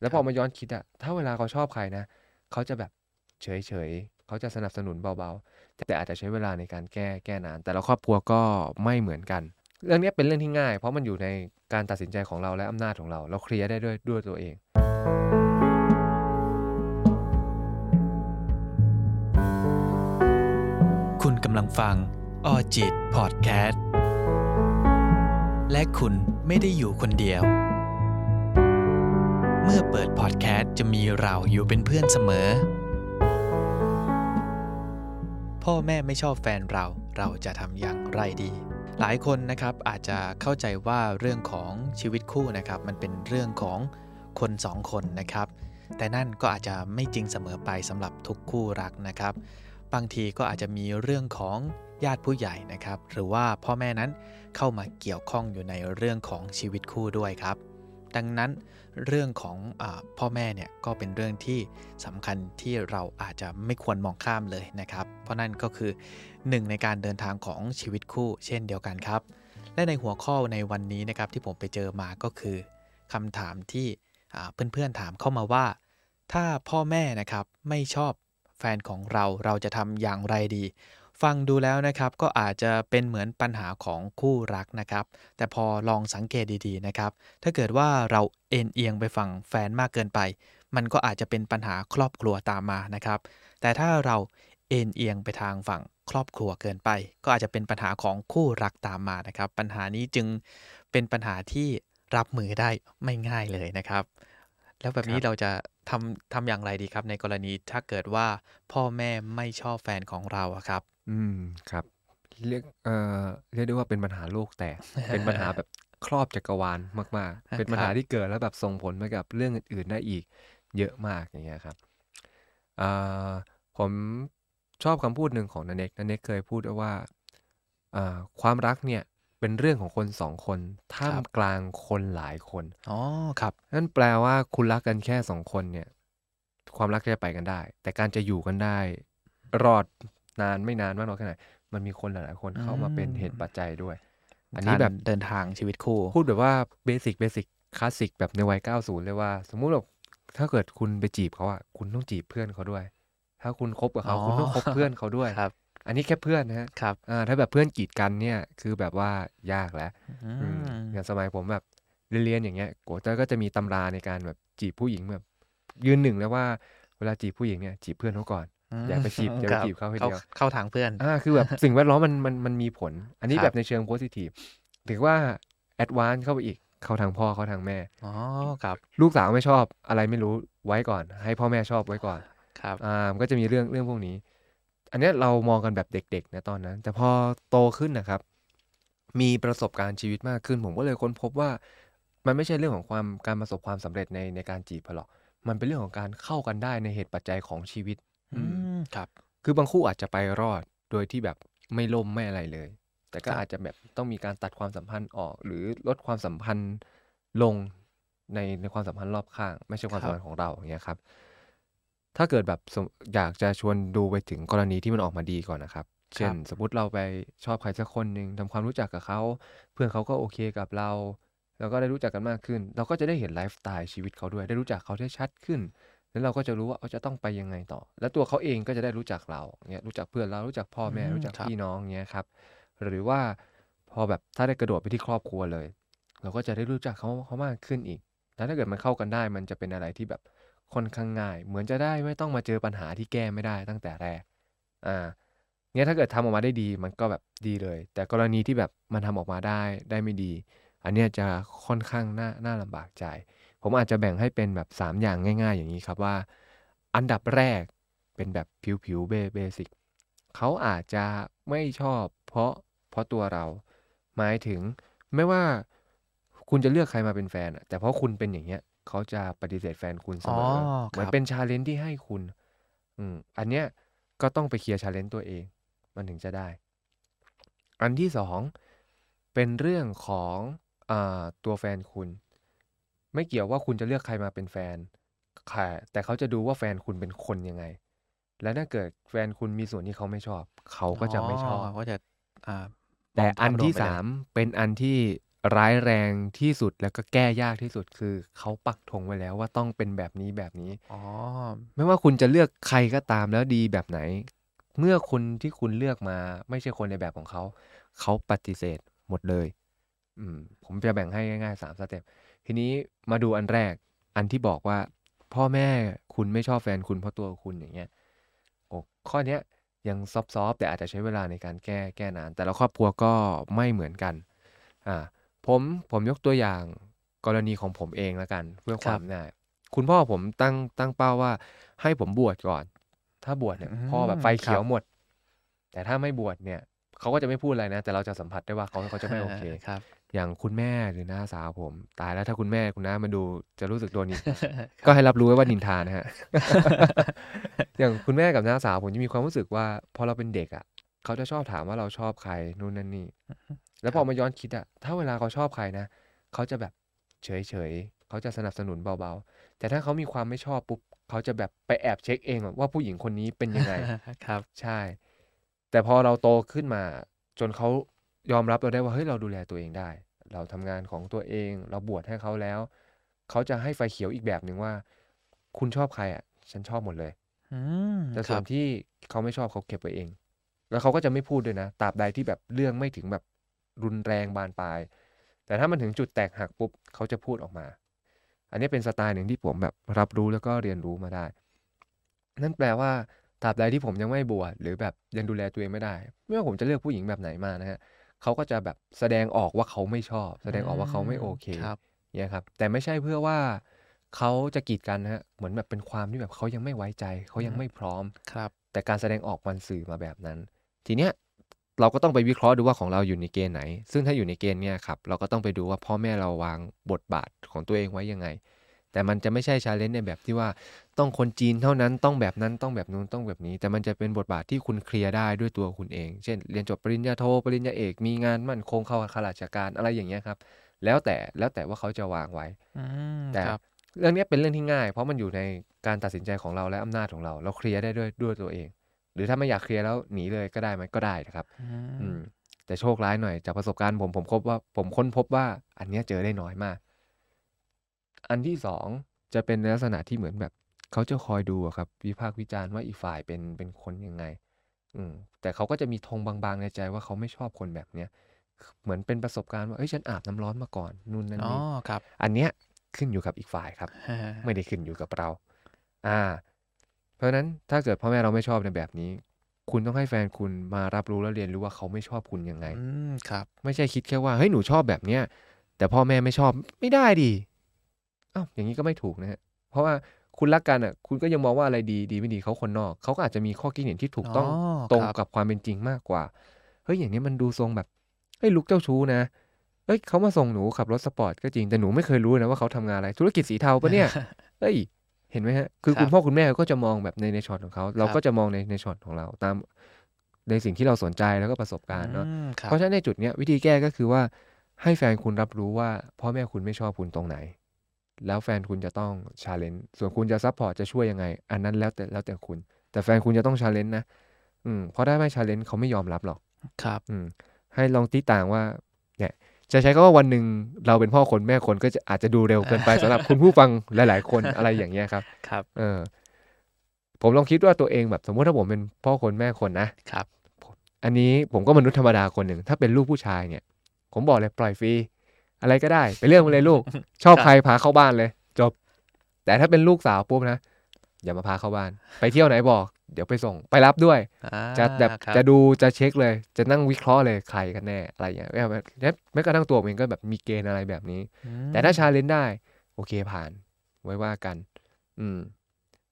แล้วพอมาย้อนคิดอะถ้าเวลาเขาชอบใครนะเขาจะแบบเฉยเฉยๆเขาจะสนับสนุนเบาๆ แต่อาจจะใช้เวลาในการแก้แก้นาน แต่ละครอบครัวก็ไม่เหมือนกัน เรื่องนี้เป็นเรื่องที่ง่าย เพราะมันอยู่ในการตัดสินใจของเราและอำนาจของเรา เราเคลียร์ได้ด้วยด้วยตัวเองคุณกำลังฟังออจิตพอดแคสต์ และคุณไม่ได้อยู่คนเดียว เมื่อเปิดพอดแคสต์จะมีเราอยู่เป็นเพื่อนเสมอ พ่อแม่ไม่ชอบแฟนเรา เราจะทำอย่างไรดี หลายคนนะครับอาจจะเข้าใจว่าเรื่องของชีวิตคู่นะครับ มันเป็นเรื่องของคนสองคนนะครับ แต่นั่นก็อาจจะไม่จริงเสมอไปสำหรับทุกคู่รักนะครับ บางทีก็อาจจะมีเรื่องของญาติผู้ใหญ่นะครับ หรือว่าพ่อแม่นั้นเข้ามาเกี่ยวข้องอยู่ในเรื่องของชีวิตคู่ด้วยครับ ดังนั้นเรื่องของอพ่อแม่เนี่ยก็เป็นเรื่องที่สำคัญที่เราอาจจะไม่ควรมองข้ามเลยนะครับ เพราะนั่นก็คือหนึ่งในการเดินทางของชีวิตคู่เช่นเดียวกันครับ และในหัวข้อในวันนี้นะครับที่ผมไปเจอมาก็คือคำถามที่เพื่อนๆถามเข้ามาว่า ถ้าพ่อแม่นะครับไม่ชอบแฟนของเราเราจะทำอย่างไรดี ฟังดูแล้วนะครับก็อาจจะเป็นเหมือนปัญหาของคู่รักนะครับ แต่พอลองสังเกตดีๆนะครับ ถ้าเกิดว่าเราเอ็นเอียงไปฝั่งแฟนมากเกินไป มันก็อาจจะเป็นปัญหาครอบครัวตามมานะครับ แต่ถ้าเราเอ็นเอียงไปทางฝั่งครอบครัวเกินไป ก็อาจจะเป็นปัญหาของคู่รักตามมานะครับ ปัญหานี้จึงเป็นปัญหาที่รับมือได้ไม่ง่ายเลยนะครับ แล้วแบบนี้ครับเราจะทำทำอย่างไรดีครับ ในกรณีถ้าเกิดว่าพ่อแม่ไม่ชอบแฟนของเราอะครับ อืมครับ เรียกเอ่อเรียกได้ว่าเป็นปัญหาโลกแตก เป็นปัญหาแบบครอบจักรวาลมาก ๆ เป็นปัญหาครับที่เกิดแล้วแบบส่งผลไปกับเรื่องอื่นๆได้อีกเยอะมากอย่างเงี้ยครับอ่าผมชอบคำพูดหนึ่งของนันเน็กนันเน็กเคยพูดไว้ว่าอ่าความรักเนี่ยเป็นเรื่องของคนสองคนท่ามกลางคนหลายคนอ๋อครับนั่นแปลว่าคุณรักกันแค่สองคนเนี่ย ความรักจะไปกันได้ แต่การจะอยู่กันได้ รอด นานไม่นานมากน้อยแค่ไหนมันมีคนหลาย ๆ คนเข้ามาเป็นอืมเหตุปัจจัยด้วย อันนี้แบบการเดินทางชีวิตคู่ พูดแบบว่าเบสิกเบสิกคลาสสิกแบบในวัย90เลยว่า สมมุติแบบถ้าเกิดคุณไปจีบเขาอะคุณต้องจีบเพื่อนเขาด้วย ถ้าคุณคบกับเขาอ๋อคุณต้องคบเพื่อนเขาด้วยครับ อันนี้แค่เพื่อนนะฮะครับอ่าถ้าแบบเพื่อนกีดกันเนี่ยคือแบบว่ายากแล้วอือืมมอย่างสมัยผมแบบเรียนๆอย่างเงี้ยโกเตอร์ก็จะมีตำราในการแบบจีบผู้หญิงแบบยืนหนึ่งแล้วว่าเวลาจีบผู้หญิงเนี่ยจีบเพื่อนเขาก่อนอย่าไปจีบอย่าไปครับจีบเขาให้เข้าเดียวเข้าทางเพื่อนอ่าคือแบบสิ่งแวดล้อมมันมันมันมีผล อันนี้ครับแบบในเชิง positive ถือว่า advance เข้าไปอีกเข้าทางพ่อเข้าทางแม่อ๋อครับลูกสาวไม่ชอบอะไรไม่รู้ไว้ก่อน ให้พ่อแม่ชอบไว้ก่อนครับอ่ามันก็จะมีเรื่องเรื่องพวกนี้ อันเนี้ยเรามองกันแบบเด็กๆนะตอนนั้น แต่พอโตขึ้นนะครับ มีประสบการณ์ชีวิตมากขึ้น ผมก็เลยค้นพบว่า มันไม่ใช่เรื่องของความการประสบความสำเร็จในในการจีบหรอกมันเป็นเรื่องของการเข้ากันได้ในเหตุปัจจัยของชีวิตอืม ครับ คือบางคู่อาจจะไปรอดโดยที่แบบไม่ล่มไม่อะไรเลย แต่ก็ครับอาจจะแบบต้องมีการตัดความสัมพันธ์ออก หรือลดความสัมพันธ์ลงในในความสัมพันธ์รอบข้าง ไม่ใช่ความสัมพันธ์ของเราอย่างเงี้ยครับ ถ้าเกิดแบบสมอยากจะชวนดูไปถึงกรณีที่มันออกมาดีก่อนนะครับเช่นสมมติเราไปชอบใครสักคนหนึ่งทำความรู้จักกับเขา เพื่อนเขาก็โอเคกับเราแล้วก็ได้รู้จักกันมากขึ้น เราก็จะได้เห็นไลฟ์สไตล์ชีวิตเขาด้วย ได้รู้จักเขาได้ชัดขึ้น แล้วเราก็จะรู้ว่าเขาจะต้องไปยังไงต่อ แล้วตัวเขาเองก็จะได้รู้จักเราเงี้ยรู้จักเพื่อนเรารู้จักพ่อแม่อืมรู้จักครับพี่น้องเงี้ยครับหรือว่าพอแบบถ้าได้กระโดดไปที่ครอบครัวเลย เราก็จะได้รู้จักเขาเขามากขึ้นอีก แล้วถ้าเกิดมันเข้ากันได้ มันจะเป็นอะไรที่แบบค่อนข้างง่าย เหมือนจะได้ไม่ต้องมาเจอปัญหาที่แก้ไม่ได้ตั้งแต่แรกอ่าเงี้ยถ้าเกิดทำออกมาได้ดีมันก็แบบดีเลย แต่กรณีที่แบบมันทำออกมาได้ได้ไม่ดี อันเนี้ยจะค่อนข้างน่าน่าลำบากใจ ผมอาจจะแบ่งให้เป็นแบบ 3 อย่างง่าย ๆ อย่างนี้ครับว่า อันดับแรกเป็นแบบผิวๆเบเบสิกเขาอาจจะไม่ชอบเพราะเพราะตัวเรา หมายถึงไม่ว่าคุณจะเลือกใครมาเป็นแฟนอะแต่เพราะคุณเป็นอย่างเงี้ยเขาจะปฏิเสธแฟนคุณเสมอออเหมือนครับเป็น challenge ที่ให้คุณ อืมอันเนี้ยก็ต้องไปเคลียร์ challenge ตัวเอง มันถึงจะได้ อันที่สองเป็นเรื่องของอาตัวแฟนคุณ ไม่เกี่ยวว่าคุณจะเลือกใครมาเป็นแฟนค่ะแต่เขาจะดูว่าแฟนคุณเป็นคนยังไง และถ้าเกิดแฟนคุณมีส่วนที่เขาไม่ชอบ เขาก็จะไม่ชอบก็จะอ่าแต่มงภาพอันที่รวมไปเลยสามเป็นอันที่ร้ายแรงที่สุดแล้วก็แก้ยากที่สุดคือเขาปักธงไว้แล้วว่าต้องเป็นแบบนี้แบบนี้อ๋อไม่ว่าคุณจะเลือกใครก็ตามแล้วดีแบบไหน เมื่อคนที่คุณเลือกมาไม่ใช่คนในแบบของเขา เขาปฏิเสธหมดเลย อืมผมจะแบ่งให้ง่ายๆสามสเต็ป ทีนี้มาดูอันแรก อันที่บอกว่า พ่อแม่คุณไม่ชอบแฟนคุณเพราะตัวคุณอย่างเงี้ยโอ้ข้อเนี้ยยังซอฟๆแต่อาจจะใช้เวลาในการแก้แก้นาน แต่ละครอบครัวก็ไม่เหมือนกันอ่าผมผมยกตัวอย่างกรณีของผมเองแล้วกัน เพื่อความง่ายคุณพ่อผมตั้งตั้งเป้าว่า ให้ผมบวชก่อน ถ้าบวชเนี่ยอืมพ่อแบบไฟเขียวครับหมด แต่ถ้าไม่บวชเนี่ยเขาก็จะไม่พูดอะไรนะ แต่เราจะสัมผัสได้ว่าเขาเขาจะไม่โอเคครับ อย่างคุณแม่หรือน้าสาวผม ตายแล้วถ้าคุณแม่คุณน้ามาดูจะรู้สึกโดนนินก็ให้รับรู้ไว้ว่านินทานะฮะ อย่างคุณแม่กับน้าสาวผมจะมีความรู้สึกว่าพอเราเป็นเด็กอะเขาจะชอบถามว่าเราชอบใครนู่นนั่นนี่ แล้วพอมาย้อนคิดอะถ้าเวลาเขาชอบใครนะเขาจะแบบเฉยเฉยๆเขาจะสนับสนุนเบาๆ แต่ถ้าเขามีความไม่ชอบปุ๊บเขาจะแบบไปแอบเช็คเองอะว่าผู้หญิงคนนี้เป็นยังไงครับ ใช่ แต่พอเราโตขึ้นมาจนเขา ยอมรับเราได้ว่าเฮ้ยเราดูแลตัวเองได้ เราทำงานของตัวเอง เราบวชให้เขาแล้ว เขาจะให้ไฟเขียวอีกแบบหนึ่งว่า คุณชอบใครอะ ฉันชอบหมดเลยอืมแต่คส่วรันบที่เขาไม่ชอบเขาเก็บไว้เอง แล้วเขาก็จะไม่พูดด้วยนะตราบใดที่แบบเรื่องไม่ถึงแบบรุนแรงบานปลาย แต่ถ้ามันถึงจุดแตกหักปุ๊บเขาจะพูดออกมา อันนี้เป็นสไตล์หนึ่งที่ผมแบบรับรู้แล้วก็เรียนรู้มาได้ นั่นแปลว่าตราบใดที่ผมยังไม่บวชหรือแบบยังดูแลตัวเองไม่ได้ ไม่ว่าผมจะเลือกผู้หญิงแบบไหนมานะฮะ เขาก็จะแบบแสดงออกว่าเขาไม่ชอบ แสดงออกว่าเขาไม่โอเคครับเนี่ยครับ แต่ไม่ใช่เพื่อว่าเขาจะกีดกันนะฮะเหมือนแบบเป็นความที่แบบเขายังไม่ไว้ใจ เขายังไม่พร้อมครับ แต่การแสดงออกมันสื่อมาแบบนั้น ทีเนี้ยเราก็ต้องไปวิเคราะห์ดูว่าของเราอยู่ในเกณฑ์ไหน ซึ่งถ้าอยู่ในเกณฑ์เนี่ยครับ เราก็ต้องไปดูว่าพ่อแม่เราวางบทบาทของตัวเองไว้ยังไง แต่มันจะไม่ใช่ชาเลนจ์ในแบบที่ว่าต้องคนจีนเท่านั้นต้องแบบนั้นต้องแบบนู้นต้องแบบนี้ แต่มันจะเป็นบทบาทที่คุณเคลียร์ได้ด้วยตัวคุณเอง เช่น เรียนจบปริญญาโทปริญญาเอกมีงานมั่นคงเข้าข้าราชการอะไรอย่างเงี้ยครับ แล้วแต่แล้วแต่ว่าเขาจะวางไว้อืมแต่ครับเรื่องเนี้ยเป็นเรื่องที่ง่าย เพราะมันอยู่ในการตัดสินใจของเราและอำนาจของเรา เราเคลียร์ได้ด้วยด้วยตัวเอง หรือถ้าไม่อยากเคลียร์แล้วหนีเลยก็ได้ไหมก็ได้นะครับอือืมมแต่โชคร้ายหน่อยจากประสบการณ์ผมผมพบว่าผมค้นพบว่าอันเนี้ยเจอได้น้อยมาก อันที่สองจะเป็นในลักษณะที่เหมือนแบบเขาจะคอยดูอะครับ วิพากษ์วิจารณ์ว่าอีกฝ่ายเป็นเป็นคนยังไง อืมแต่เขาก็จะมีธงบางๆในใจว่าเขาไม่ชอบคนแบบเนี้ยเหมือนเป็นประสบการณ์ว่าเอ้ยฉันอาบน้ำร้อนมาก่อนนู่นนั่นอ๋อนี่ครับ อันเนี้ยขึ้นอยู่กับอีกฝ่ายครับ ไม่ได้ขึ้นอยู่กับเรา อ่า เพราะฉะนั้นถ้าเกิดพ่อแม่เราไม่ชอบในแบบนี้ คุณต้องให้แฟนคุณมารับรู้และเรียนรู้ว่าเขาไม่ชอบคุณยังไง อืมครับ ไม่ใช่คิดแค่ว่าเฮ้ยหนูชอบแบบเนี้ยแต่พ่อแม่ไม่ชอบไม่ได้ดิ อ้าวอย่างนี้ก็ไม่ถูกนะฮะเพราะว่าคุณรักกันอะ คุณก็ยังมองว่าอะไรดีดีไม่ดีเขาคนนอก เขาก็อาจจะมีข้อคิดเห็นที่ถูกต้องอ๋อตรงครับกับความเป็นจริงมากกว่าเฮ้ยอย่างนี้มันดูทรงแบบเฮ้ย look เจ้าชู้นะเอ้ยเขามาส่งหนูขับรถสปอร์ตก็จริงแต่หนูไม่เคยรู้นะว่าเขาทำงานอะไร ธุรกิจสีเทาปะเนี่ยเอ้ย เห็นไหมฮะ คือครับคุณพ่อคุณแม่ก็จะมองแบบในในช็อตของเขาเราครับก็จะมองในในช็อตของเราตามในสิ่งที่เราสนใจแล้วก็ประสบการณ์เนาะอืมครับเพราะฉะนั้นในจุดเนี้ยวิธีแก้ก็คือว่าให้แฟนคุณรับรู้ว่าพ่อแม่คุณไม่ชอบคุณตรงไหน แล้วแฟนคุณจะต้อง challenge ส่วนคุณจะ support จะช่วยยังไง อันนั้นแล้วแต่แล้วแต่คุณ แต่แฟนคุณจะต้อง challenge นะ อืมเพราะถ้าไม่ challenge เขาไม่ยอมรับหรอก ครับ อืม ให้ลองตีต่างว่า เนี่ย จะใช้คำว่าวันหนึ่งเราเป็นพ่อคนแม่คนก็จะอาจจะดูเร็วเกินไปสำหรับคุณผู้ฟังหลาย ๆ คนอะไรอย่างเงี้ยครับ ครับ เออ ผมลองคิดว่าตัวเองแบบ สมมติถ้าผมเป็นพ่อคนแม่คนนะครับ อันนี้ผมก็มนุษย์ธรรมดาคนหนึ่งถ้าเป็นลูกผู้ชายเนี่ย ผมบอกเลยปล่อยฟรี อะไรก็ได้ ไปเรื่องมาเลยลูก ชอบครับใครพาเข้าบ้านเลย จบ แต่ถ้าเป็นลูกสาวปุ๊บนะอย่ามาพาเข้าบ้าน ไปเที่ยวไหนบอก เดี๋ยวไปส่งไปรับด้วยอ่าจะแบบครับจะดูจะเช็คเลย จะนั่งวิเคราะห์เลยใครกันแน่อะไรอย่างเงี้ยแม้แม้กระทั่งตัวผมเองก็แบบมีเกณฑ์อะไรแบบนี้อืมแต่ถ้าชาเลนจ์ได้ โอเคผ่าน ไว้ว่ากัน อืม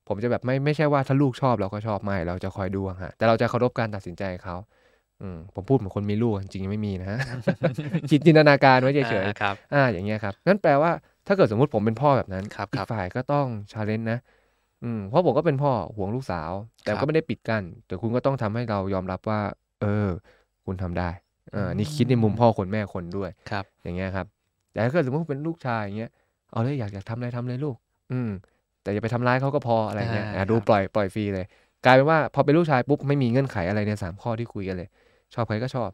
ผมจะแบบไม่ไม่ใช่ว่าถ้าลูกชอบเราก็ชอบไม่ เราจะคอยดูฮะแต่เราจะเคารพการตัดสินใจเขาอืม ผมพูดเหมือนคนมีลูกจริงๆไม่มีนะฮะคิดจินตนาการไว้เฉยอ่าครับๆอ่าอย่างเงี้ยครับนั่นแปลว่าถ้าเกิดสมมุติผมเป็นพ่อแบบนั้นครับอีครักบฝ่ายก็ต้องชาเลนจ์นะอืมเพราะผมก็เป็นพ่อห่วงลูกสาว แต่ครับก็ไม่ได้ปิดกั้นแต่คุณก็ต้องทำให้เรายอมรับว่า เออ คุณทำได้เออนี่คิดในมุมพ่อคนแม่คนด้วยครับ อย่างเงี้ยครับ แต่ถ้าเกิดสมมติเป็นลูกชายอย่างเงี้ยเอาเลยอยากอยากทำอะไรทำเลยลูก อืม แต่อย่าไปทำร้ายเขาก็พออะไรเงี้ยอ่าอะดูครับปล่อยปล่อยฟรีเลย กลายเป็นว่าพอเป็นลูกชายปุ๊บไม่มีเงื่อนไขอะไรในสามข้อที่คุยกันเลย ชอบใครก็ชอบ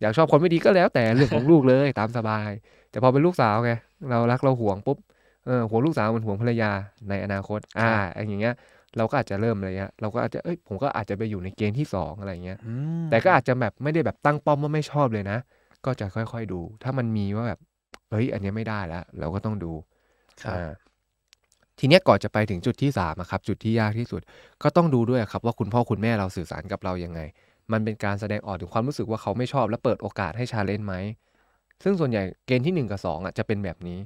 อยากชอบคนไม่ดีก็แล้วแต่เรื่องของลูกเลยตามสบาย แต่พอเป็นลูกสาวไงเรารักเราห่วงปุ๊บเออห่วงลูกสาวมันห่วงภรรยาในอนาคต อ่าอย่างเงี้ย เราก็อาจจะเริ่มอะไรเงี้ยเราก็อาจจะเอ้ยผมก็อาจจะไปอยู่ในเกณฑ์ที่สองอะไรเงี้ยอืมแต่ก็อาจจะแบบไม่ได้แบบตั้งป้อมว่าไม่ชอบเลยนะ ก็จะค่อยๆดู ถ้ามันมีว่าแบบเฮ้ย อันเนี้ยไม่ได้แล้วเราก็ต้องดูครับอ่าทีเนี้ยก่อนจะไปถึงจุดที่สามอะครับ จุดที่ยากที่สุด ก็ต้องดูด้วยครับว่าคุณพ่อคุณแม่เราสื่อสารกับเรายังไง มันเป็นการแสดงออกถึงความรู้สึกว่าเขาไม่ชอบและเปิดโอกาสให้ชาเลนจ์ไหมซึ่งส่วนใหญ่เกณฑ์ที่หนึ่งกับสองอะจะเป็นแบบนี้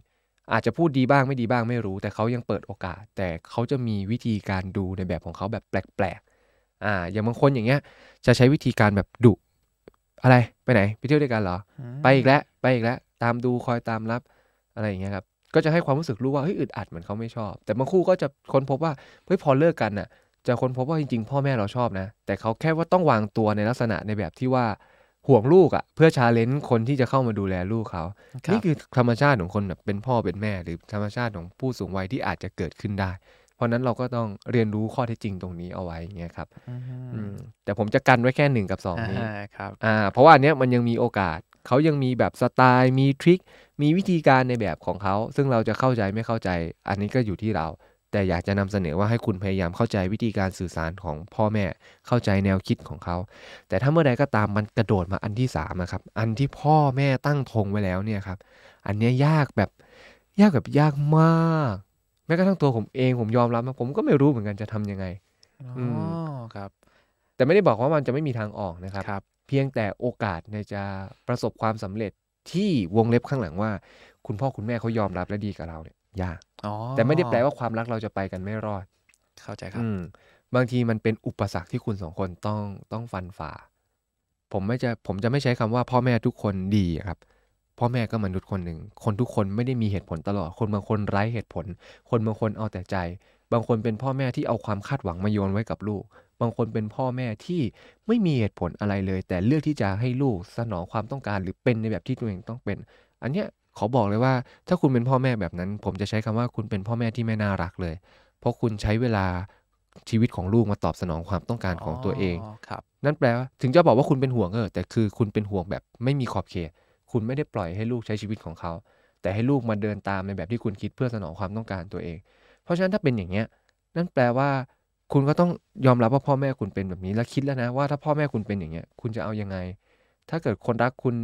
อาจจะพูดดีบ้างไม่ดีบ้างไม่รู้ แต่เขายังเปิดโอกาส แต่เขาจะมีวิธีการดูในแบบของเขาแบบแปลกๆอ่าอย่างบางคนอย่างเงี้ยจะใช้วิธีการแบบดุอะไรไปไหนไปเที่ยวด้วยกันเหรอ ไปอีกแล้วไปอีกแล้วตามดูคอยตามรับอะไรอย่างเงี้ยครับก็จะให้ความรู้สึกรู้ว่าเฮ้ยอึดอัดเหมือนเขาไม่ชอบ แต่บางคู่ก็จะค้นพบว่าเฮ้ยพอเลิกกันน่ะ จะค้นพบว่าจริงๆ พ่อแม่เราชอบนะ แต่เขาแค่ว่าต้องวางตัวในลักษณะในแบบที่ว่าห่วงลูกอะ เพื่อชาเลนจ์คนที่จะเข้ามาดูแลลูกเขาครับนี่คือธรรมชาติของคนแบบเป็นพ่อเป็นแม่ หรือธรรมชาติของผู้สูงวัยที่อาจจะเกิดขึ้นได้ เพราะฉะนั้นเราก็ต้องเรียนรู้ข้อเท็จจริงตรงนี้เอาไว้อย่างเงี้ยครับอือืมมแต่ผมจะกันไว้แค่หนึ่งกับสองนี้อ่าครับอ่าเพราะว่าอันเนี้ยมันยังมีโอกาสเขายังมีแบบสไตล์มีทริคมีวิธีการในแบบของเขาซึ่งเราจะเข้าใจไม่เข้าใจ อันนี้ก็อยู่ที่เรา แต่อยากจะนำเสนอว่าให้คุณพยายามเข้าใจวิธีการสื่อสารของพ่อแม่เข้าใจแนวคิดของเขา แต่ถ้าเมื่อใดก็ตามมันกระโดดมาอันที่สามนะครับอันที่พ่อแม่ตั้งธงไว้แล้วเนี่ยครับอันเนี้ยยากแบบยากแบบยากมากแม้กระทั่งตัวผมเองผมยอมรับนะผมก็ไม่รู้เหมือนกันจะทำยังไงอ๋ออืครับแต่ไม่ได้บอกว่ามันจะไม่มีทางออกนะครับครับเพียงแต่โอกาสในจะประสบความสำเร็จที่วงเล็บข้างหลังว่า คุณพ่อคุณแม่เขายอมรับและดีกับเราเนี่ย ยากอ๋อแต่ไม่ได้แปลว่าความรักเราจะไปกันไม่รอด เข้าใจครับอืมบางทีมันเป็นอุปสรรคที่คุณสองคนต้องต้องฟันฝ่า ผมไม่จะผมจะไม่ใช้คำว่าพ่อแม่ทุกคนดีอะครับ พ่อแม่ก็มนุษย์คนหนึ่ง คนทุกคนไม่ได้มีเหตุผลตลอด คนบางคนไร้เหตุผล คนบางคนเอาแต่ใจ บางคนเป็นพ่อแม่ที่เอาความคาดหวังมาโยนไว้กับลูก บางคนเป็นพ่อแม่ที่ไม่มีเหตุผลอะไรเลย แต่เลือกที่จะให้ลูกสนองความต้องการหรือเป็นในแบบที่ตัวเองต้องเป็น อันเนี้ย ขอบอกเลยว่า ถ้าคุณเป็นพ่อแม่แบบนั้น ผมจะใช้คำว่าคุณเป็นพ่อแม่ที่ไม่น่ารักเลย เพราะคุณใช้เวลาชีวิตของลูกมาตอบสนองความต้องการของตัวเองครับนั่นแปลว่าถึงจะบอกว่าคุณเป็นห่วงเออแต่คือคุณเป็นห่วงแบบไม่มีขอบเขต คุณไม่ได้ปล่อยให้ลูกใช้ชีวิตของเขา แต่ให้ลูกมาเดินตามในแบบที่คุณคิดเพื่อสนองความต้องการตัวเอง เพราะฉะนั้นถ้าเป็นอย่างเงี้ยนั่นแปลว่า คุณก็ต้องยอมรับว่าพ่อแม่คุณเป็นแบบนี้แล้วคิดแล้วนะว่าถ้าพ่อแม่คุณเป็นอย่างเงี้ย คุณจะเอายังไง ถ้าเกิดคนรักคุณ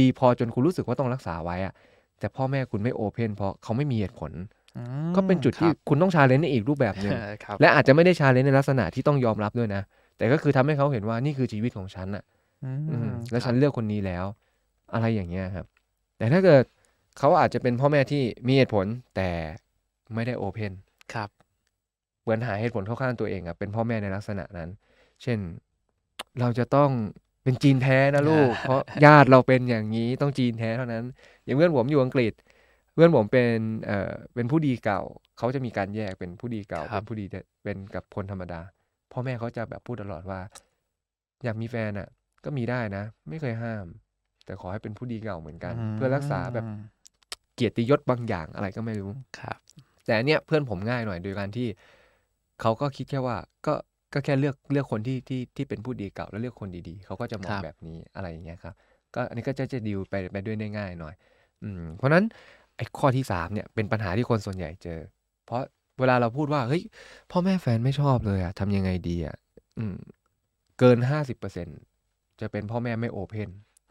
ดีพอจนคุณรู้สึกว่าต้องรักษาไว้อะ แต่พ่อแม่คุณไม่โอเพนเพราะเขาไม่มีเหตุผลอืมก็เป็นจุดที่ครับคุณต้อง challenge ในอีกรูปแบบหนึ่งครับและอาจจะไม่ได้ชาเลนจ์ในลักษณะที่ต้องยอมรับด้วยนะ แต่ก็คือทำให้เขาเห็นว่านี่คือชีวิตของฉันอะอืมอืมแล้วคฉัรับนเลือกคนนี้แล้ว อะไรอย่างเงี้ยครับ แต่ถ้าเกิดเขาอาจจะเป็นพ่อแม่ที่มีเหตุผลแต่ไม่ได้ open ครับเหมือนหาเหตุผลเข้าข้างตัวเองอะเป็นพ่อแม่ในลักษณะนั้น เช่นเราจะต้องเป็นจีนแท้นะลูก เพราะญาติเราเป็นอย่างนี้ต้องจีนแท้เท่านั้น อย่างเพื่อนผมอยู่อังกฤษ เพื่อนผมเป็นเอ่อเป็นผู้ดีเก่า เขาจะมีการแยกเป็นผู้ดีเก่าครัเป็บนผู้ดีเป็นกับคนธรรมดา พ่อแม่เขาจะแบบพูดตลอดว่า อยากมีแฟนอะ ก็มีได้นะ ไม่เคยห้าม แต่ขอให้เป็นผู้ดีเก่าเหมือนกัน เพื่อรักษาแบบอืมเกียรติยศบางอย่างอะไรก็ไม่รู้ครับ แต่อันเนี้ยเพื่อนผมง่ายหน่อยโดยการที่เขาก็คิดแค่ว่าก็ก็แค่เลือกเลือกคนที่ที่ที่เป็นผู้ดีเก่าแล้วเลือกคนดีๆ เขาก็จะมองครับแบบนี้อะไรอย่างเงี้ยครับ ก็อันนี้ก็จะจะดีลไปไปด้วยได้ง่ายหน่อยอืม เพราะฉะนั้นไอ้ข้อที่สามเนี่ยเป็นปัญหาที่คนส่วนใหญ่เจอ เพราะเวลาเราพูดว่าเฮ้ยพ่อแม่แฟนไม่ชอบเลยอะทำยังไงดีอะอืมเกินห้าสิบเปอร์เซ็นจะเป็นพ่อแม่ไม่โอเพน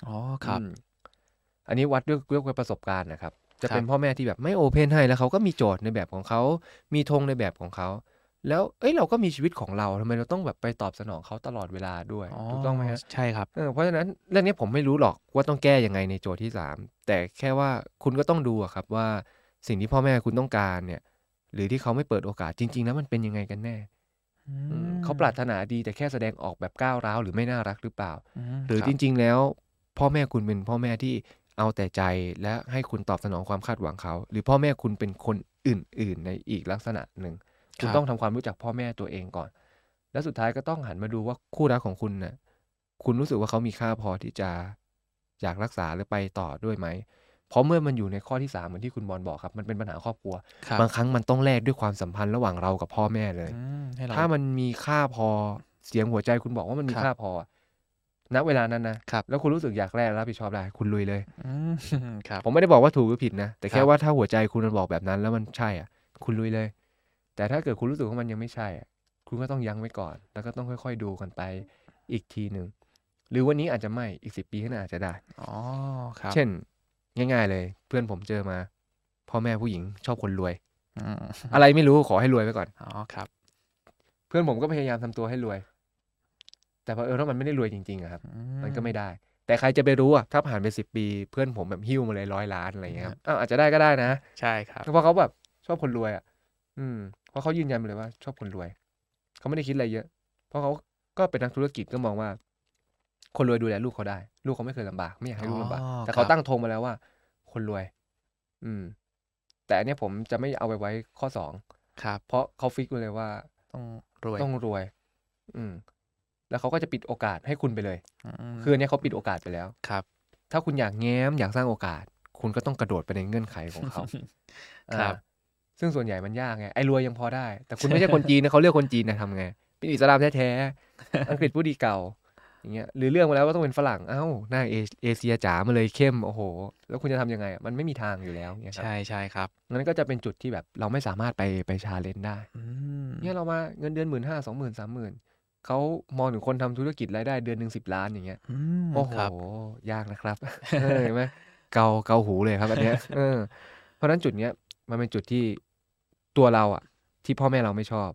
อ๋อครับอืมอันนี้วัดด้วยด้วยประสบการณ์นะครับ จะครับเป็นพ่อแม่ที่แบบไม่โอเพนให้แล้วเขาก็มีโจทย์ในแบบของเขา มีธงในแบบของเขา แล้วเอ้ยเราก็มีชีวิตของเราทำไมเราต้องแบบไปตอบสนองเขาตลอดเวลาด้วยถูกต้องไหมฮะใช่ครับเออเพราะฉะนั้นเรื่องนี้ผมไม่รู้หรอกว่าต้องแก้ยังไงในโจทย์ที่สามแต่แค่ว่าคุณก็ต้องดูอะครับว่าสิ่งที่พ่อแม่คุณต้องการเนี่ย หรือที่เขาไม่เปิดโอกาสจริง ๆ แล้วมันเป็นยังไงกันแน่อืมเขาปรารถนาดีแต่แค่แสดงออกแบบก้าวร้าวหรือไม่น่ารักหรือเปล่ามหรือคบจริง ๆ แล้ว พ่อแม่คุณเป็นพ่อแม่ที่เอาแต่ใจและให้คุณตอบสนองความคาดหวังเขา หรือพ่อแม่คุณเป็นคนอื่น ๆ ในอีกลักษณะหนึ่ง คุณครับต้องทำความรู้จักพ่อแม่ตัวเองก่อน แล้วสุดท้ายก็ต้องหันมาดูว่าคู่รักของคุณน่ะคุณรู้สึกว่าเขามีค่าพอที่จะอยากรักษาหรือไปต่อด้วยไหม เพราะเมื่อมันอยู่ในข้อที่สามเหมือนที่คุณบอลบอกครับ มันเป็นปัญหาครอบครัวครับบางครั้งมันต้องแลกด้วยความสัมพันธ์ระหว่างเรากับพ่อแม่เลยอืมให้เราถ้ามันมีค่าพอเสียงหัวใจคุณบอกว่ามันมีครับค่าพอณเวลานั้นนะครับแล้วคุณรู้สึกอยากแลกและรับผิดชอบได้คุณลุยเลยอืมครับผมไม่ได้บอกว่าถูกหรือผิดนะ แต่คแค่รับว่าถ้าหัวใจคุณมันบอกแบบนั้นแล้วมันใช่อะ คุณลุยเลย แต่ถ้าเกิดคุณรู้สึกว่ามันยังไม่ใช่อะคุณก็ต้องยั้งไว้ก่อน แล้วก็ต้องค่อย ๆ ดูกันไปอีกทีหนึ่ง หรือวันนี้อาจจะไม่ อีกสิปีข้างหน้าอาจจะได้ อ๋อ ครับ เช่น ง่าย ๆ เลย เพื่อนผมเจอมา พ่อแม่ผู้หญิงชอบคนรวยอืมอะไรไม่รู้ขอให้รวยไว้ก่อน อ๋อ ครับ เพื่อนผมก็พยายามทำตัวให้รวย แต่พอเออถ้ามันไม่ได้รวยจริงๆอะครับอืมันก็ไม่ได้ แต่ใครจะไปรู้อะถ้าผ่านไปสิบปี เพื่อนผมแบบหิ้วมาเลยร้อยล้านอะไรอย่างเงี้ยครับ อ้าวอาจจะได้ก็ได้นะ ใช่ครับ เพราะเขาแบบชอบคนรวยอะอืมเพ ราะเขายืนยันมาเลยว่า ชอบคนรวย เขาไม่ได้คิดอะไรเยอะ เพราะเขาก็เป็นนักธุรกิจก็มองว่า คนรวยดูแลลูกเขาได้ ลูกเขาไม่เคยลำบาก ไม่อยากให้ลูกลำบากอ๋อแต่เขาครับตั้งธงมาแล้วว่า คนรวย อืม แต่อันเนี้ยผมจะไม่เอาไปไว้ข้อสองครับ เพราะเขาฟิกไว้เลยว่า ต้องรวย ต้องรวย อืม แล้วเขาก็จะปิดโอกาสให้คุณไปเลยมคืออันเนี้ยเขาปิดโอกาสไปแล้ว ครับ ถ้าคุณอยากแง้มอยากสร้างโอกาส คุณก็ต้องกระโดดไปในเงื่อนไขของเขา ครับอ่า ซึ่งส่วนใหญ่มันยากไงไอ้รวยยังพอได้ แต่คุณไม่ใช่คนจีนนะเขาเลือกคนจีนนะทำไงเป็นอิสลามแท้ๆอังกฤษผู้ดีเก่าอย่างเงี้ยหรือเรื่องมาแล้วว่าต้องเป็นฝรั่งเอ้าหน้าเอเอเชียจ๋ามาเลยเข้มโอ้โห แล้วคุณจะทำยังไงอะมันไม่มีทางอยู่แล้วเนี่ยครับใช่ใช่ครับงั้นก็จะเป็นจุดที่แบบเราไม่สามารถไปไป challenge ได้อืมเนี่ยเรามาเงินเดือนหมื่นห้าสองหมื่นสามหมื่นเขามองถึงคนทำธุรกิจรายได้เดือนหนึ่งสิบล้านอย่างเงี้ยอืมโอ้โหครับยากนะครับเออเห็นไหมเกาเกาหูเลยครับอันเนี้ยเออเพราะฉะนั้นจุดเนี้ยมันเป็นจุดที่ ตัวเราอะที่พ่อแม่เราไม่ชอบ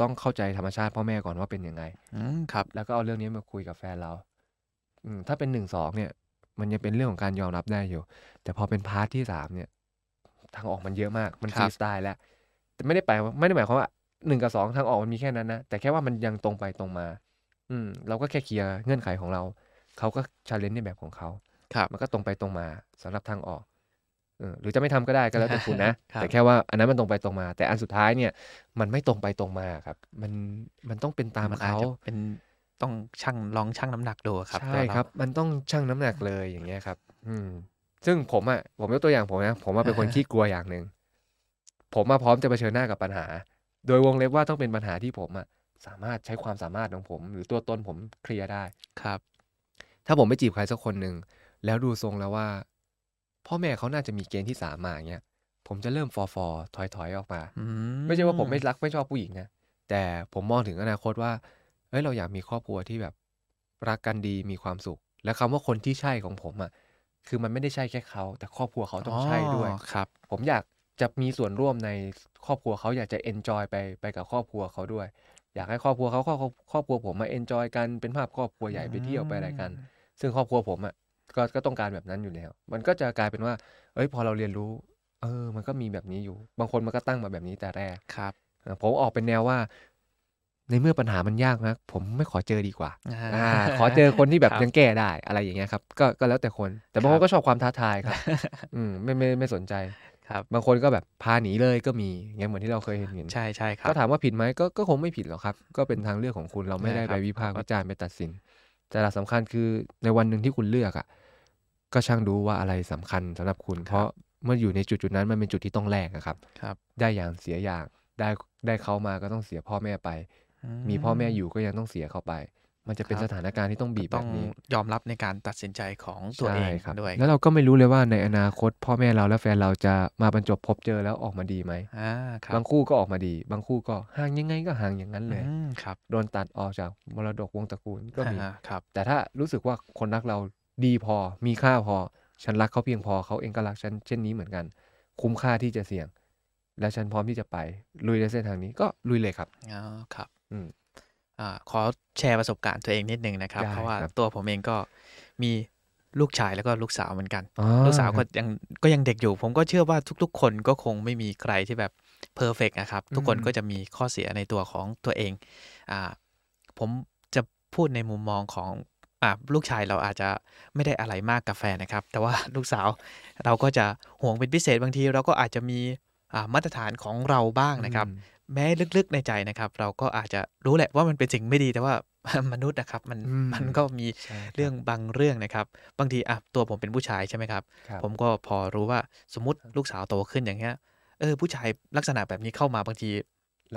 ต้องเข้าใจธรรมชาติพ่อแม่ก่อนว่าเป็นยังไงอืมครับ แล้วก็เอาเรื่องนี้มาคุยกับแฟนเราอืมถ้าเป็นหนึ่งสองเนี่ย มันยังเป็นเรื่องของการยอมรับได้อยู่ แต่พอเป็น part ที่สามเนี่ย ทางออกมันเยอะมากมันครับสไตล์แล้วแต่ไม่ได้แปลว่าไม่ได้หมายความว่าหนึ่งกับสองทางออกมันมีแค่นั้นนะแต่แค่ว่ามันยังตรงไปตรงมา อืม เราก็แค่เคลียร์เงื่อนไขของเรา เขาก็ชาเลนจ์ในแบบของเขาครับ มันก็ตรงไปตรงมาสำหรับทางออกเออ หรือจะไม่ทำก็ได้ก็แล้วแต่คุณนะครับแต่แค่ว่าอันนั้นมันตรงไปตรงมา แต่อันสุดท้ายเนี่ยมันไม่ตรงไปตรงมาครับ มันมันต้องเป็นตามมันอาจเขาจะเป็นต้องชั่งลองชั่งน้ำหนักดูครับใช่ตัวเาครับ มันต้องชั่งน้ำหนักเลยอย่างเงี้ยครับ อืม ซึ่งผมอะผมยกตัวอย่างผมนะผมว่าเป็นคนอ่าขี้กลัวอย่างหนึ่งผมมาพร้อมจะเผชิญหน้ากับปัญหา โดยวงเล็บว่าต้องเป็นปัญหาที่ผมอะสามารถใช้ความสามารถของผม หรือตัวตนผมเคลียร์ได้ครับ ถ้าผมไปจีบใครสักคนหนึ่งแล้วดูทรงแล้วว่า พ่อแม่เขาน่าจะมีเกณฑ์ที่สามมาอย่างเงี้ยผมจะเริ่มฟอฟอถอยถอยๆออกมาอืไม่ใช่ว่าผมไม่รักไม่ชอบผู้หญิงนะแต่ผมมองถึงอนาคตว่าเฮ้ยเราอยากมีครอบครัวที่แบบรักกันดีมีความสุข และคำว่าคนที่ใช่ของผมอะคือมันไม่ได้ใช่แค่เขา แต่ครอบครัวเขาต้องใช่ด้วยอ๋อครับ ผมอยากจะมีส่วนร่วมในครอบครัวเขาอยากจะ enjoy ไปไปกับครอบครัวเขาด้วย อยากให้ครอบครัวเขาครอบครอบครัวผมมา enjoy กันเป็นภาพครอบครัวใหญ่ไปเที่ยวไปอะไรกัน ซึ่งครอบครัวผมอะ ก็ก็ต้องการแบบนั้นอยู่แล้ว มันก็จะกลายเป็นว่า เอ้ย พอเราเรียนรู้ เออ มันก็มีแบบนี้อยู่ บางคนมันก็ตั้งมาแบบนี้แต่แรกครับเออผมออกเป็นแนวว่า ในเมื่อปัญหามันยากนะผมไม่ขอเจอดีกว่าอ่า ขอเจอคนที่แบบครับยังแก้ได้อะไรอย่างเงี้ยครับ ก็ก็แล้วแต่คน แต่บางคครันบก็ชอบความท้าทายครับ อืมไม่ไม่ไม่สนใจครับบางคนก็แบบพาหนีเลยก็มีอย่างเหมือนที่เราเคยเห็นเห็นใช่ใช่ครับก็ถามว่าผิดไหมก็ก็คงไม่ผิดหรอกครับ ก็เป็นทางเลือกของคุณเราไม่ใช่ได้ครัไปบวิพากษ์เราก็วิจารณ์ไปตัดสิน แต่หลักสำคัญคือในวันหนึ่งที่คุณเลือกอะก็ช่างดูว่าอะไรสำคัญสำหรับคุณ เพราะเมื่ออยู่ในจุดจุดๆนั้นมันเป็นจุดที่ต้องแลกอะครับครับ ได้อย่างเสียอย่างได้ได้เขามาก็ต้องเสียพ่อแม่ไป มีพ่อแม่อยู่ก็ยังต้องเสียเขาไป มันจะเป็นครับสถานการณ์ที่ต้องบีบต้แบองบนี้ยอมรับในการตัดสินใจของตัวเองใช่ครับด้วยแล้วเราก็ไม่รู้เลยว่าในอนาคต พ่อแม่เราและแฟนเราจะมาบรรจบพบเจอแล้วออกมาดีไหมอ่าครับบางคู่ก็ออกมาดี บางคู่ก็ห่างยังไงก็ห่างอย่างนั้นเลยอืมครับโดนตัดออกจากมรดกวงศ์ตระกูลก็มีอ่าครับแต่ถ้ารู้สึกว่าคนรักเราดีพอ มีค่าพอ ฉันรักเขาเพียงพอเขาเองก็รักฉันเช่นนี้เหมือนกัน คุ้มค่าที่จะเสี่ยง และฉันพร้อมที่จะไปลุยในเส้นทางนี้ก็ลุยเลยครับอ๋อครับ อืม อ่าขอแชร์ประสบการณ์ตัวเองนิดนึงนะครับได้เพราะว่าครับตัวผมเองก็มีลูกชายแล้วก็ลูกสาวเหมือนกันอ๋อลูกสาวคก็รับยังก็ยังเด็กอยู่ ผมก็เชื่อว่าทุก ๆ คนก็คงไม่มีใครที่แบบเพอร์เฟกนะครับ ทุกคนอืมก็จะมีข้อเสียในตัวของตัวเองอ่าผมจะพูดในมุมมองของอ่าลูกชายเราอาจจะไม่ได้อะไรมากกับแฟนนะครับ แต่ว่าลูกสาวเราก็จะห่วงเป็นพิเศษบางที เราก็อาจจะมีอ่ามาตรฐานของเราบ้างนะครับอืม แม้ลึกๆในใจนะครับ เราก็อาจจะรู้แหละว่ามันเป็นสิ่งไม่ดีแต่ว่ามนุษย์นะครับมันอืมมันก็มีใช่ครับเรื่องบางเรื่องนะครับ บางทีอะตัวผมเป็นผู้ชายใช่ไหมครับครับ ผมก็พอรู้ว่าสมมติลูกสาวโตขึ้นอย่างเงี้ยเออผู้ชายลักษณะแบบนี้เข้ามาบางที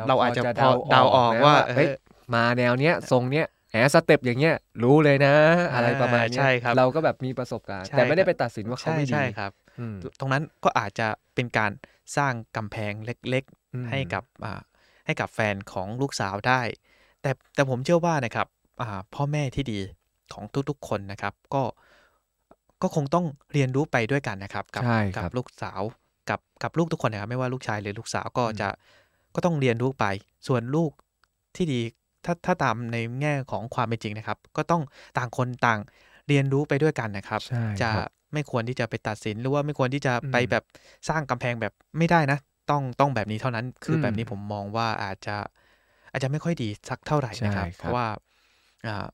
เราอาจจะพอเดาออกนะว่าเฮ้ยเออมาแนวเนี้ยทรงเนี้ยแหมสเต็ปอย่างเงี้ยรู้เลยนะ อะไรประมาณอ่าเนี้ใช่ยครับเราก็แบบมีประสบการณ์ใช่แต่ไม่ได้ครับไปตัดสินว่าเขาใช่ไม่ดีใช่ครับอืมตรงนั้นก็อาจจะเป็นการสร้างกำแพงเล็กอืมๆ ให้กับอ่าให้กับแฟนของลูกสาวได้ แต่แต่ผมเชื่อว่านะครับอ่าพ่อแม่ที่ดีของทุกๆคนนะครับ ก็ก็คงต้องเรียนรู้ไปด้วยกันนะครับกัใช่คกัรับลูกสาวกับกับลูกทุกคนนะครับ ไม่ว่าลูกชายหรือลูกสาวก็อืมจะก็ต้องเรียนรู้ไป ส่วนลูกที่ดีถ้าถ้าตามในแง่ของความเป็นจริงนะครับ ก็ต้องต่างคนต่างเรียนรู้ไปด้วยกันนะครับใช่จะครับไม่ควรที่จะไปตัดสินหรือว่าไม่ควรที่จะอืมไปแบบสร้างกำแพงแบบไม่ได้นะ ต้องต้องแบบนี้เท่านั้น คืออมแบบนี้ผมมองว่าอาจจะอาจจะไม่ค่อยดีสักเท่าไหร่นะครับใช่ครับเพราะว่าอ่า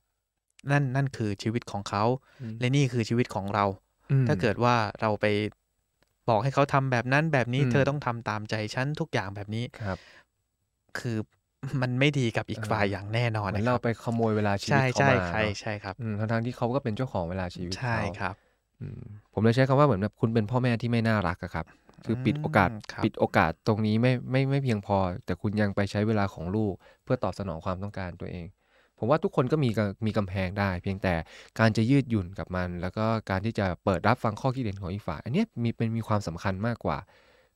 นั่นนั่นคือชีวิตของเขาอืมและนี่คือชีวิตของเราอืมถ้าเกิดว่าเราไปบอกให้เขาทำแบบนั้นแบบนี้อืมเธอต้องทำตามใจฉันทุกอย่างแบบนี้ครับ คือมันไม่ดีกับอีกเออฝ่ายอย่างแน่นอนเหมือนนะคเรารับไปขโมยเวลาชีวิตใช่เขาใช่มาใช่เนอะใช่ครับอืมทั้งๆที่เขาก็เป็นเจ้าของเวลาชีวิตใช่เขาครับอืมผมเลยใช้คำว่าเหมือนแบบคุณเป็นพ่อแม่ที่ไม่น่ารักอะครับ คือปิดโอกาสอืมครับปิดโอกาสตรงนี้ไม่ไม่ไม่เพียงพอ แต่คุณยังไปใช้เวลาของลูก เพื่อตอบสนองความต้องการตัวเอง ผมว่าทุกคนก็มีกำมีกำแพงได้ เพียงแต่การจะยืดหยุ่นกับมัน แล้วก็การที่จะเปิดรับฟังข้อคิดเห็นของอีกฝ่ายอันเนี้ยมีเป็นมีความสำคัญมากกว่า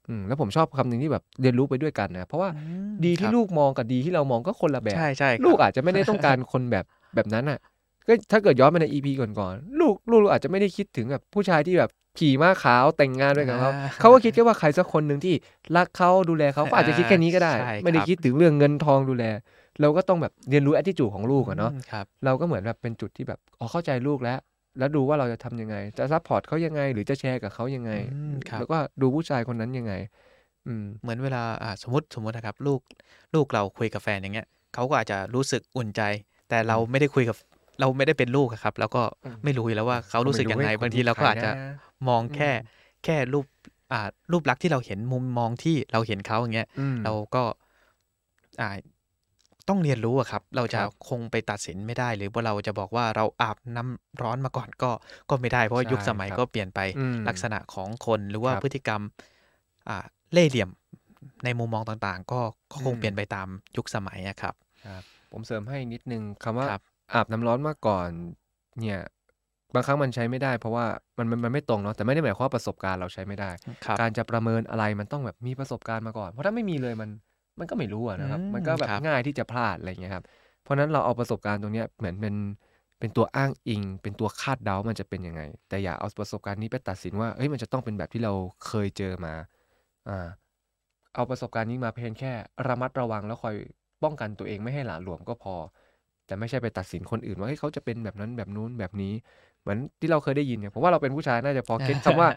อืมแล้วผมชอบคำหนึ่งที่แบบเรียนรู้ไปด้วยกันนะเพราะว่าอืมดีคที่รับลูกมองกับดีที่เรามองก็คนละแบบใช่ใช่ครับลูกอาจจะไม่ได้ต้องการคนแบบแบบนั้นอะก็ถ้าเกิดย้อนไปในอีพีก่อนๆลูกลูกอาจจะไม่ได้คิดถึงแบบผู้ชายที่แบบ ขี่ม้าขาวแต่งงานด้วยกับเขาอ่าเขาก็คิดแค่ว่าใครสักคนหนึ่งที่รักเขาดูแลเขาเขาอาจจะคิดแค่นี้ก็ได้ใช่ไม่ได้ครับคิดถึงเรื่องเงินทองดูแล เราก็ต้องแบบเรียนรู้ attitude ของลูกอะเนาะอืมครับเราก็เหมือนแบบเป็นจุดที่แบบอ๋อเข้าใจลูกแล้ว แล้วดูว่าเราจะทำยังไง จะ support เขายังไง หรือจะแชร์กับเขายังไงอืมครับแล้วก็ดูผู้ชายคนนั้นยังไงอืมเหมือนเวลาอ่าสมมติสมมตินะครับ ลูกลูกเราคุยกับแฟนอย่างเงี้ยเขาก็อาจจะรู้สึกอุ่นใจ แต่เราไม่ได้คุยกับเราไม่ได้เป็นลูกอะครับ แล้วก็อืมไม่รู้อยู่แล้วว่าเขารู้สึกยังไงก็ม่บางทีเราก็อาจจะใครน มองแค่อืมแค่รูปอ่ารูปลักษณ์ที่เราเห็นมุมมองที่เราเห็นเขาอย่างเงี้ยอืมเราก็อ่าต้องเรียนรู้อะครับ เราจะครับคงไปตัดสินไม่ได้ หรือว่าเราจะบอกว่าเราอาบน้ำร้อนมาก่อนก็ก็ไม่ได้ เพราะว่าใช่ยุคสมัยครับก็เปลี่ยนไปอืมลักษณะของคนหรือว่าครับพฤติกรรมอ่าเล่ห์เหลี่ยมในมุมมองต่างๆ ก็ก็คงอืมเปลี่ยนไปตามยุคสมัยอะครับครับ ผมเสริมให้นิดนึงคำว่าครับอาบน้ำร้อนมาก่อนเนี่ย บางครั้งมันใช้ไม่ได้ เพราะว่ามันมันมันไม่ตรงเนาะแต่ไม่ได้หมายความว่าประสบการณ์เราใช้ไม่ได้ครับการจะประเมินอะไรมันต้องแบบมีประสบการณ์มาก่อน เพราะถ้าไม่มีเลยมันมันก็ไม่รู้อะนะครับอืมมันก็แบบครับง่ายที่จะพลาดอะไรอย่างเงี้ยครับเพราะฉะนั้นเราเอาประสบการณ์ตรงเนี้ยเหมือนเป็นเป็นตัวอ้างอิง เป็นตัวคาดเดามันจะเป็นยังไง แต่อย่าเอาประสบการณ์นี้ไปตัดสินว่าเอ้ยมันจะต้องเป็นแบบที่เราเคยเจอมาอ่าเอาประสบการณ์นี้มาเพียงแค่ระมัดระวังแล้วคอยป้องกันตัวเองไม่ให้หลาหลวมก็พอ แต่ไม่ใช่ไปตัดสินคนอื่นว่าเฮ้ยเขาจะเป็นแบบนั้นแบบนู้นแบบนี้ เหมือนที่เราเคยได้ยินเนี่ยผมว่าเราเป็นผู้ชายน่าจะพอ get คำว่า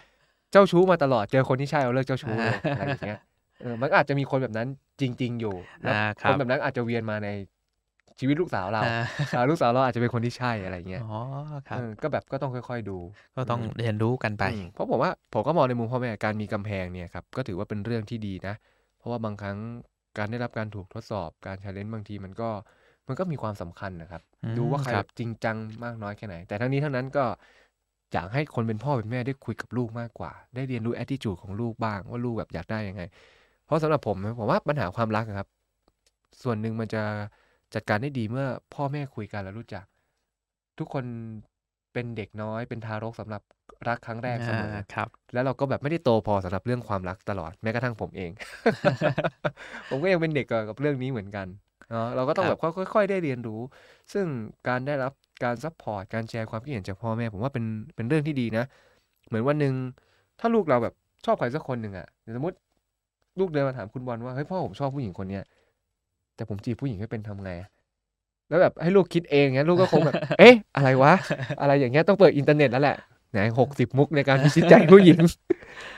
เจ้าชู้มาตลอดเจอคนที่ใช่เราเลิกเจ้าชู้เลยอะไรอย่างเงี้ยเออมันก็อาจจะมีคนแบบนั้นจริง ๆ อยู่แล้วอ่าครับนแบบนั้นอาจจะเวียนมาในชีวิตลูกสาวเราอ่าอ่าลูกสาวเราอาจจะเป็นคนที่ใช่อะไรเงี้ย อ๋อ ครับเออก็แบบก็ต้องค่อย ๆดู ก็ต้องอืมเรียนรู้กันไปอืมเพราะผมว่าผมก็มองในมุมพ่อแม่การมีกำแพงเนี่ยครับ ก็ถือว่าเป็นเรื่องที่ดีนะ เพราะว่าบางครั้งการได้รับการถูกทดสอบ การ challenge บางทีมันก็ มันก็มีความสำคัญนะครับอืมดูว่าใครครับแบบจริงจังมากน้อยแค่ไหน แต่ทั้งนี้ทั้งนั้นก็อยากให้คนเป็นพ่อเป็นแม่ได้คุยกับลูกมากกว่า ได้เรียนรู้ attitude ของลูกบ้างว่าลูกแบบอยากได้ยังไง เพราะสำหรับผมนะผมว่าปัญหาความรักอะครับ ส่วนหนึ่งมันจะจัดการได้ดีเมื่อพ่อแม่คุยกันแล้วรู้จัก ทุกคนเป็นเด็กน้อยเป็นทารกสำหรับรักครั้งแรกเสมออ่าครับ แล้วเราก็แบบไม่ได้โตพอสำหรับเรื่องความรักตลอดแม้กระทั่งผมเอง ผมก็ยังเป็นเด็กกับเรื่องนี้เหมือนกัน เนาะเราก็ต้องครับแบบค่อยๆ ได้เรียนรู้ ซึ่งการได้รับการ support การแชร์ความคิดเห็นจากพ่อแม่ ผมว่าเป็นเป็นเรื่องที่ดีนะ เหมือนวันหนึ่งถ้าลูกเราแบบชอบใครสักคนหนึ่งอะสมมติลูกเดินมาถามคุณบอลว่าเฮ้ยพ่อผมชอบผู้หญิงคนเนี้ยแต่ผมจีบผู้หญิงไม่เป็นทำไงอะแล้วแบบให้ลูกคิดเองเงี้ยลูกก็คงแบบ เอ๊ะ อะไรวะ อะไรอย่างเงี้ยต้องเปิดอินเทอร์เน็ตแล้วแหละไหนหกสิบมุกในการพิชิตใจผู้หญิง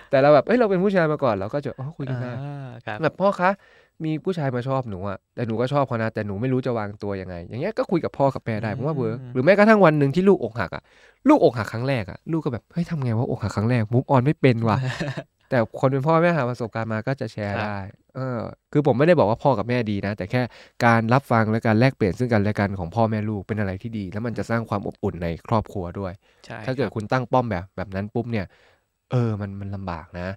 แต่เราแบบเอ้ยเราเป็นผู้ชายมาก่อนเราก็จะอ๋อคุยกันได้อ่าครับแบบพ่อคะ มีผู้ชายมาชอบหนูอะแต่หนูก็ชอบเขานะแต่หนูไม่รู้จะวางตัวยังไง อย่างเงี้ยก็คุยกับพ่อกับแม่ได้ผมว่าเวิร์กหรือแม้กระทั่งวันหนึ่งที่ลูกอกหักอะลูกอกหักครั้งแรกอะลูกก็แบบเฮ้ยทำไงว่าอกหักครั้งแรกมุกออนไม่เป็นว่ะแต่คนเป็นพ่อแม่หาประสบการณ์มาก็จะแชร์ครับได้ เออ คือผมไม่ได้บอกว่าพ่อกับแม่ดีนะ แต่แค่การรับฟังและการแลกเปลี่ยนซึ่งกันและกันของพ่อแม่ลูกเป็นอะไรที่ดี แล้วมันจะสร้างความอบอุ่นในครอบครัวด้วยใช่ถ้าเกิดรับคุณตั้งป้อมแบบแบบนั้นปุ๊บเนี่ย เออ มันมันลำบากนะ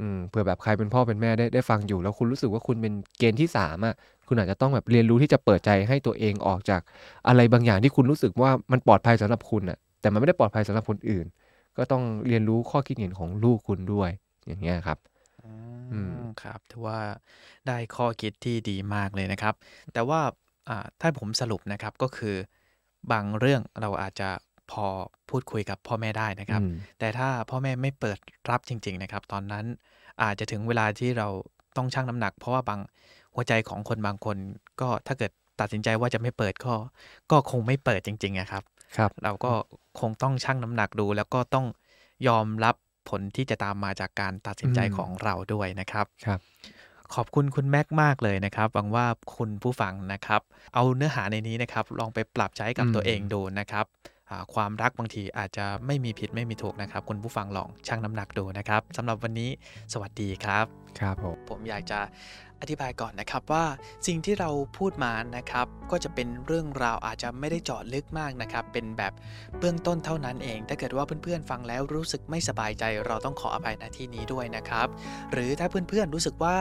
อืมเผื่อแบบใครเป็นพ่อเป็นแม่ได้ได้ฟังอยู่ แล้วคุณรู้สึกว่าคุณเป็นเกณฑ์ที่สามอะคุณอาจจะต้องแบบเรียนรู้ที่จะเปิดใจให้ตัวเองออกจากอะไรบางอย่างที่คุณรู้สึกว่ามันปลอดภัยสำหรับคุณน่ะ แต่มันไม่ได้ปลอดภัยสำหรับคนอื่น ก็ต้องเรียนรู้ข้อคิดเห็นของลูกคุณด้วย อย่างเงี้ยครับอืมมครับถือว่าได้ข้อคิดที่ดีมากเลยนะครับ แต่ว่าอ่าถ้าผมสรุปนะครับก็คือบางเรื่องเราอาจจะ พอพูดคุยกับพ่อแม่ได้นะครับอืมแต่ถ้าพ่อแม่ไม่เปิดรับจริง ๆ นะครับ ตอนนั้นอาจจะถึงเวลาที่เราต้องชั่งน้ำหนัก เพราะว่าบางหัวใจของคนบางคน ก็ถ้าเกิดตัดสินใจว่าจะไม่เปิดก็ ก็คงไม่เปิดจริงๆอะครับครับ เราก็คงต้องชั่งน้ำหนักดู แล้วก็ต้องยอมรับผลที่จะตามมาจากการตัดสินใจอืมของเราด้วยนะครับครับ ขอบคุณคุณแม็กมากเลยนะครับหวังว่าคุณผู้ฟังนะครับ เอาเนื้อหาในนี้นะครับ ลองไปปรับใช้กับอืมตัวเองดูนะครับอ่า ความรักบางทีอาจจะไม่มีผิดไม่มีถูกนะครับ คุณผู้ฟังลองชั่งน้ำหนักดูนะครับสำหรับวันนี้สวัสดีครับ ครับผมผมอยากจะอธิบายก่อนนะครับว่าสิ่งที่เราพูดมานะครับ ก็จะเป็นเรื่องราวอาจจะไม่ได้เจาะลึกมากนะครับ เป็นแบบเบื้องต้นเท่านั้นเอง ถ้าเกิดว่าเพื่อนๆฟังแล้วรู้สึกไม่สบายใจ เราต้องขออภัยณที่นี้ด้วยนะครับ หรือถ้าเพื่อนๆรู้สึกว่า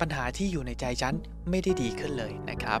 ปัญหาที่อยู่ในใจฉันไม่ได้ดีขึ้นเลยนะครับ